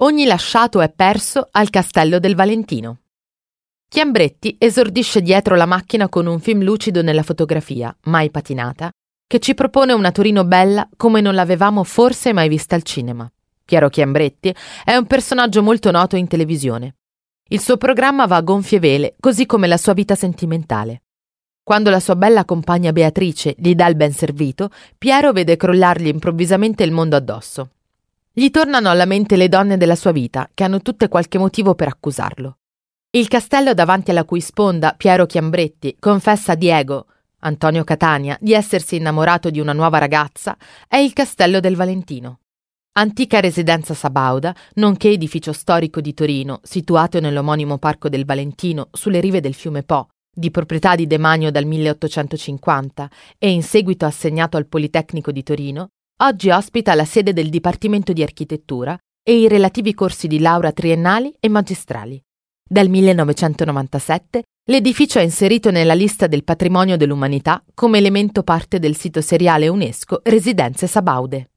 Ogni lasciato è perso al castello del Valentino. Chiambretti esordisce dietro la macchina con un film lucido nella fotografia, mai patinata, che ci propone una Torino bella come non l'avevamo forse mai vista al cinema. Piero Chiambretti è un personaggio molto noto in televisione. Il suo programma va a gonfie vele, così come la sua vita sentimentale. Quando la sua bella compagna Beatrice gli dà il ben servito, Piero vede crollargli improvvisamente il mondo addosso. Gli tornano alla mente le donne della sua vita, che hanno tutte qualche motivo per accusarlo. Il castello davanti alla cui sponda Piero Chiambretti confessa a Diego, Antonio Catania, di essersi innamorato di una nuova ragazza, è il castello del Valentino. Antica residenza sabauda, nonché edificio storico di Torino, situato nell'omonimo Parco del Valentino, sulle rive del fiume Po, di proprietà di Demanio dal 1850 e in seguito assegnato al Politecnico di Torino, oggi ospita la sede del Dipartimento di Architettura e i relativi corsi di laurea triennali e magistrali. Dal 1997 l'edificio è inserito nella lista del patrimonio dell'umanità come elemento parte del sito seriale UNESCO Residenze Sabaude.